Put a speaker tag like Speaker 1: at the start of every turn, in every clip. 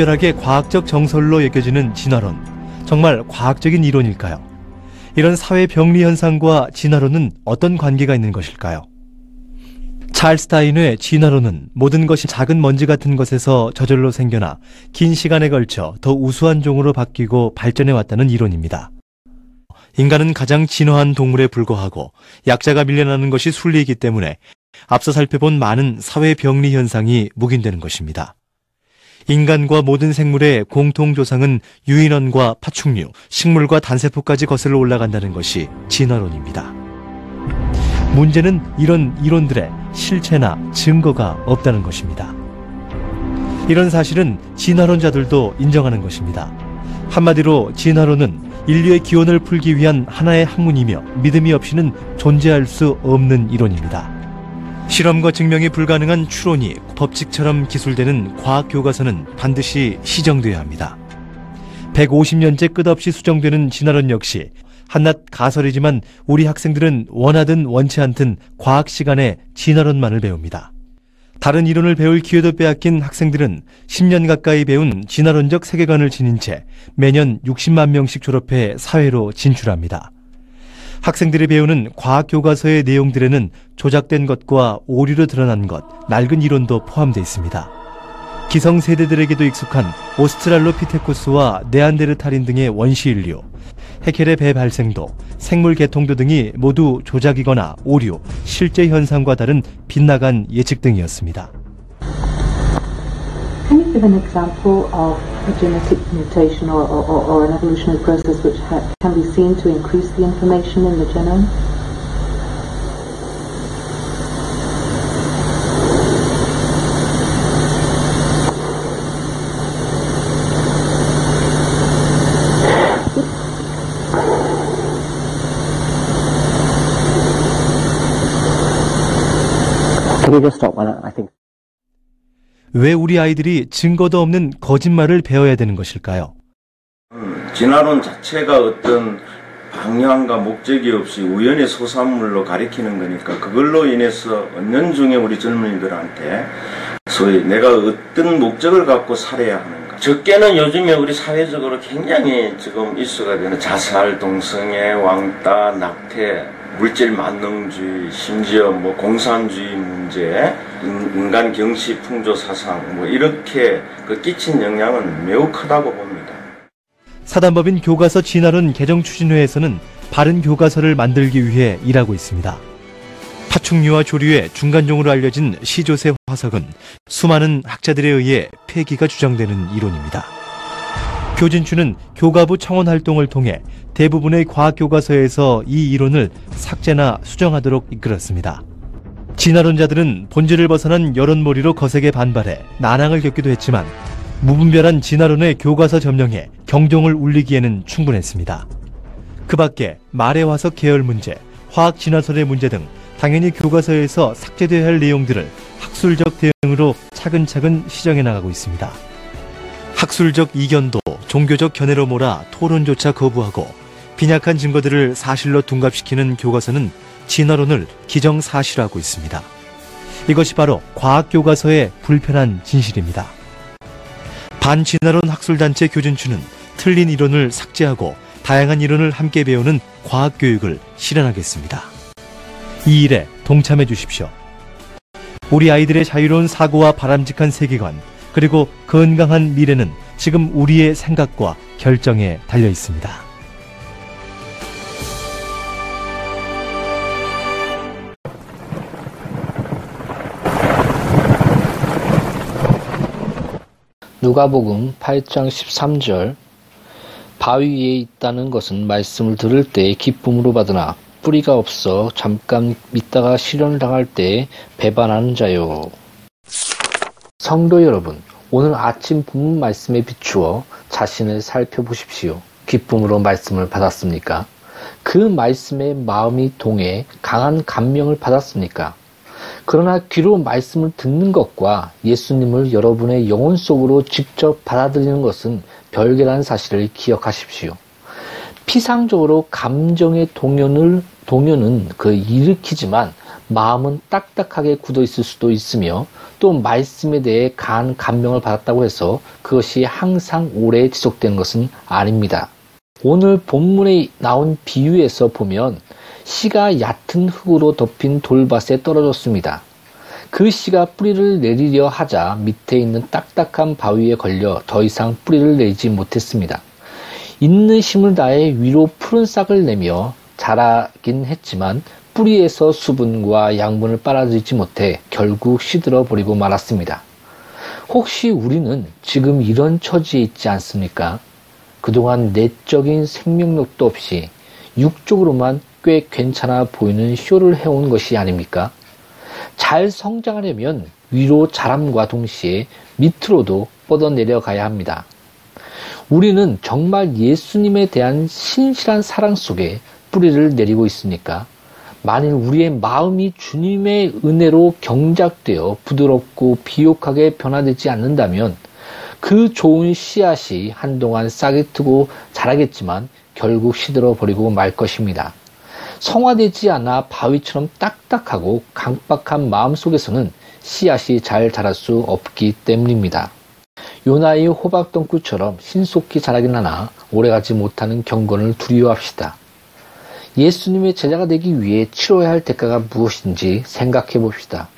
Speaker 1: 무분별하게 과학적 정설로 여겨지는 진화론. 정말 과학적인 이론일까요? 이런 사회 병리 현상과 진화론은 어떤 관계가 있는 것일까요? 찰스 타인의 진화론은 모든 것이 작은 먼지 같은 것에서 저절로 생겨나 긴 시간에 걸쳐 더 우수한 종으로 바뀌고 발전해 왔다는 이론입니다. 인간은 가장 진화한 동물에 불과하고 약자가 밀려나는 것이 순리이기 때문에 앞서 살펴본 많은 사회 병리 현상이 묵인되는 것입니다. 인간과 모든 생물의 공통 조상은 유인원과 파충류, 식물과 단세포까지 거슬러 올라간다는 것이 진화론입니다. 문제는 이런 이론들의 실체나 증거가 없다는 것입니다. 이런 사실은 진화론자들도 인정하는 것입니다. 한마디로 진화론은 인류의 기원을 풀기 위한 하나의 학문이며 믿음이 없이는 존재할 수 없는 이론입니다. 실험과 증명이 불가능한 추론이 법칙처럼 기술되는 과학 교과서는 반드시 시정돼야 합니다. 150년째 끝없이 수정되는 진화론 역시 한낱 가설이지만 우리 학생들은 원하든 원치 않든 과학 시간에 진화론만을 배웁니다. 다른 이론을 배울 기회도 빼앗긴 학생들은 10년 가까이 배운 진화론적 세계관을 지닌 채 매년 60만 명씩 졸업해 사회로 진출합니다. 학생들이 배우는 과학 교과서의 내용들에는 조작된 것과 오류로 드러난 것, 낡은 이론도 포함되어 있습니다. 기성 세대들에게도 익숙한 오스트랄로피테쿠스와 네안데르탈인 등의 원시 인류, 해켈의 배 발생도, 생물 개통도 등이 모두 조작이거나 오류, 실제 현상과 다른 빗나간 예측 등이었습니다.
Speaker 2: A genetic mutation or, or, or, an evolutionary process which can be seen to increase the information in the genome?
Speaker 3: Can you just stop? I I think.
Speaker 1: 왜 우리 아이들이 증거도 없는 거짓말을 배워야 되는 것일까요?
Speaker 4: 진화론 자체가 어떤 방향과 목적이 없이 우연의 소산물로 가리키는 거니까 그걸로 인해서 은연중에 우리 젊은이들한테 소위 내가 어떤 목적을 갖고 살아야 하는가 적게는 요즘에 우리 사회적으로 굉장히 지금 이슈가 되는 자살, 동성애, 왕따, 낙태 물질 만능주의, 심지어 뭐 공산주의 문제, 인- 인간 경시 풍조 사상 뭐 이렇게 그 끼친 영향은 매우 크다고 봅니다.
Speaker 1: 사단법인 교과서 진화론 개정 추진회에서는 바른 교과서를 만들기 위해 일하고 있습니다. 파충류와 조류의 중간종으로 알려진 시조새 화석은 수많은 학자들에 의해 폐기가 주장되는 이론입니다. 교진추는 교과부 청원 활동을 통해 대부분의 과학 교과서에서 이 이론을 삭제나 수정하도록 이끌었습니다. 진화론자들은 본질을 벗어난 여론몰이로 거세게 반발해 난항을 겪기도 했지만 무분별한 진화론의 교과서 점령에 경종을 울리기에는 충분했습니다. 그 밖에 말의 화석 계열 문제, 화학 진화설의 문제 등 당연히 교과서에서 삭제돼야 할 내용들을 학술적 대응으로 차근차근 시정해 나가고 있습니다. 학술적 이견도 종교적 견해로 몰아 토론조차 거부하고 빈약한 증거들을 사실로 둔갑시키는 교과서는 진화론을 기정사실화하고 있습니다. 이것이 바로 과학 교과서의 불편한 진실입니다. 반진화론 학술단체 교진추는 틀린 이론을 삭제하고 다양한 이론을 함께 배우는 과학 교육을 실현하겠습니다. 이 일에 동참해 주십시오. 우리 아이들의 자유로운 사고와 바람직한 세계관, 그리고 건강한 미래는 지금 우리의 생각과 결정에 달려 있습니다.
Speaker 5: 누가복음 8장 13절 바위 위에 있다는 것은 말씀을 들을 때 기쁨으로 받으나 뿌리가 없어 잠깐 믿다가 실현을 당할 때 배반하는 자요. 성도 여러분, 오늘 아침 본문 말씀에 비추어 자신을 살펴보십시오. 기쁨으로 말씀을 받았습니까? 그 말씀에 마음이 동해 강한 감명을 받았습니까? 그러나 귀로 말씀을 듣는 것과 예수님을 여러분의 영혼 속으로 직접 받아들이는 것은 별개라는 사실을 기억하십시오. 피상적으로 감정의 동요를, 동요는 그 일으키지만 마음은 딱딱하게 굳어 있을 수도 있으며 또 말씀에 대해 간 감명을 받았다고 해서 그것이 항상 오래 지속되는 것은 아닙니다. 오늘 본문에 나온 비유에서 보면 씨가 얕은 흙으로 덮인 돌밭에 떨어졌습니다. 그 씨가 뿌리를 내리려 하자 밑에 있는 딱딱한 바위에 걸려 더 이상 뿌리를 내지 못했습니다. 있는 힘을 다해 위로 푸른 싹을 내며 자라긴 했지만 뿌리에서 수분과 양분을 빨아들이지 못해 결국 시들어 버리고 말았습니다. 혹시 우리는 지금 이런 처지에 있지 않습니까? 그동안 내적인 생명력도 없이 육적으로만 꽤 괜찮아 보이는 쇼를 해온 것이 아닙니까? 잘 성장하려면 위로 자람과 동시에 밑으로도 뻗어 내려가야 합니다. 우리는 정말 예수님에 대한 신실한 사랑 속에 뿌리를 내리고 있습니까? 만일 우리의 마음이 주님의 은혜로 경작되어 부드럽고 비옥하게 변화되지 않는다면 그 좋은 씨앗이 한동안 싹이 트고 자라겠지만 결국 시들어 버리고 말 것입니다. 성화되지 않아 바위처럼 딱딱하고 강박한 마음 속에서는 씨앗이 잘 자랄 수 없기 때문입니다. 요나의 호박덩굴처럼 신속히 자라긴 하나 오래가지 못하는 경건을 두려워합시다. 예수님의 제자가 되기 위해 치러야 할 대가가 무엇인지 생각해 봅시다.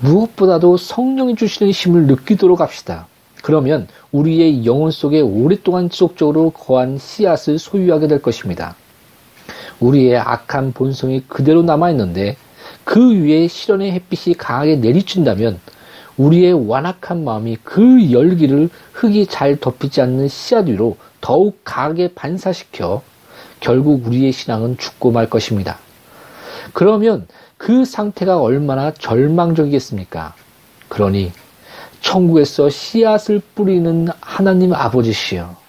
Speaker 5: 무엇보다도 성령이 주시는 힘을 느끼도록 합시다. 그러면 우리의 영혼 속에 오랫동안 지속적으로 거한 씨앗을 소유하게 될 것입니다. 우리의 악한 본성이 그대로 남아있는데 그 위에 실현의 햇빛이 강하게 내리친다면 우리의 완악한 마음이 그 열기를 흙이 잘 덮이지 않는 씨앗 위로 더욱 강하게 반사시켜 결국 우리의 신앙은 죽고 말 것입니다. 그러면 그 상태가 얼마나 절망적이겠습니까? 그러니 천국에서 씨앗을 뿌리는 하나님 아버지시여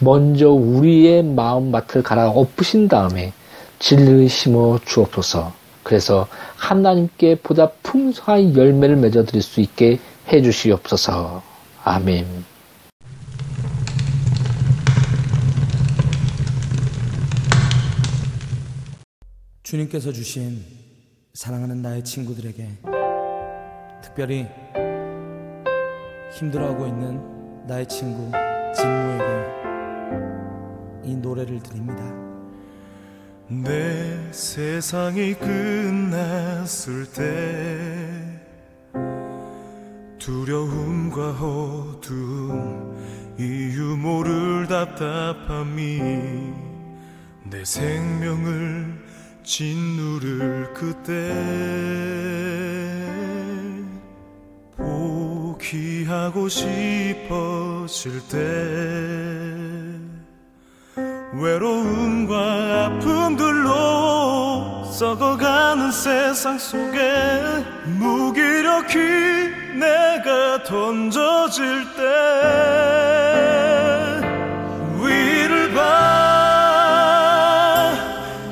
Speaker 5: 먼저 우리의 마음밭을 갈아 엎으신 다음에 진리를 심어 주옵소서. 그래서 하나님께 보다 풍성한 열매를 맺어 드릴 수 있게 해 주시옵소서. 아멘.
Speaker 6: 주님께서 주신 사랑하는 나의 친구들에게 특별히 힘들어하고 있는 나의 친구 진모에게 이 노래를 드립니다.
Speaker 7: 내 세상이 끝났을 때 두려움과 어두움 이유 모를 답답함이 내 생명을 짓누를 그때 포기하고 싶어질 때 외로움과 아픔들로 썩어가는 세상 속에 무기력히 내가 던져질 때 위를 봐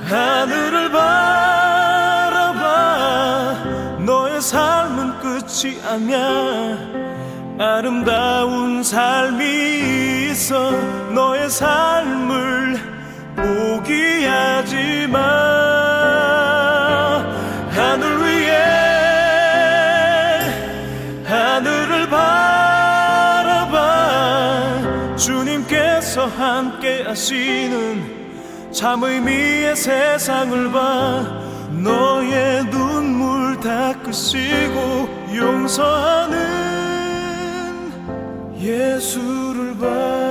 Speaker 7: 하늘을 바라봐. 너의 삶은 끝이 아니야. 아름다운 삶이 있어 너의 삶을 포기하지 마. 하늘 위에 하늘을 바라봐. 주님께서 함께 하시는 참 의미의 세상을 봐. 너의 눈물 닦으시고 용서하는 예수를 봐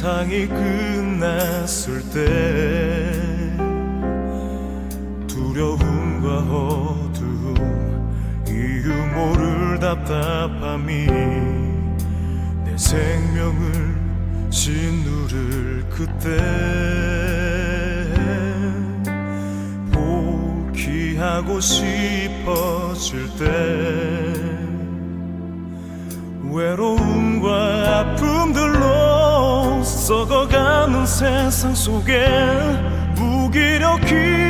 Speaker 7: 세상이 끝났을 때 두려움과 어두움 이유 모를 답답함이 내 생명을 짓누를 그때 포기하고 싶어질 때 외로움 썩어가는 세상 속에 무기력히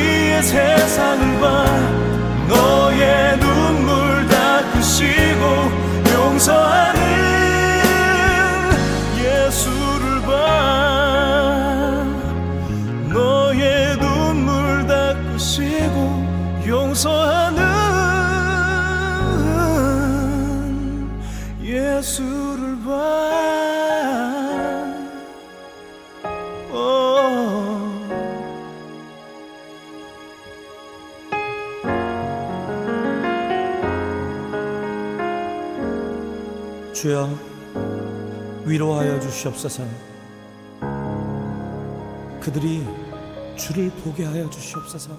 Speaker 7: 위의 세상을 봐. 너의 눈물 닦으시고 용서하는 예수를 봐. 너의 눈물 닦으시고 용서하는 예수.
Speaker 6: 주여 위로하여 주시옵소서. 그들이 주를 보게 하여 주시옵소서.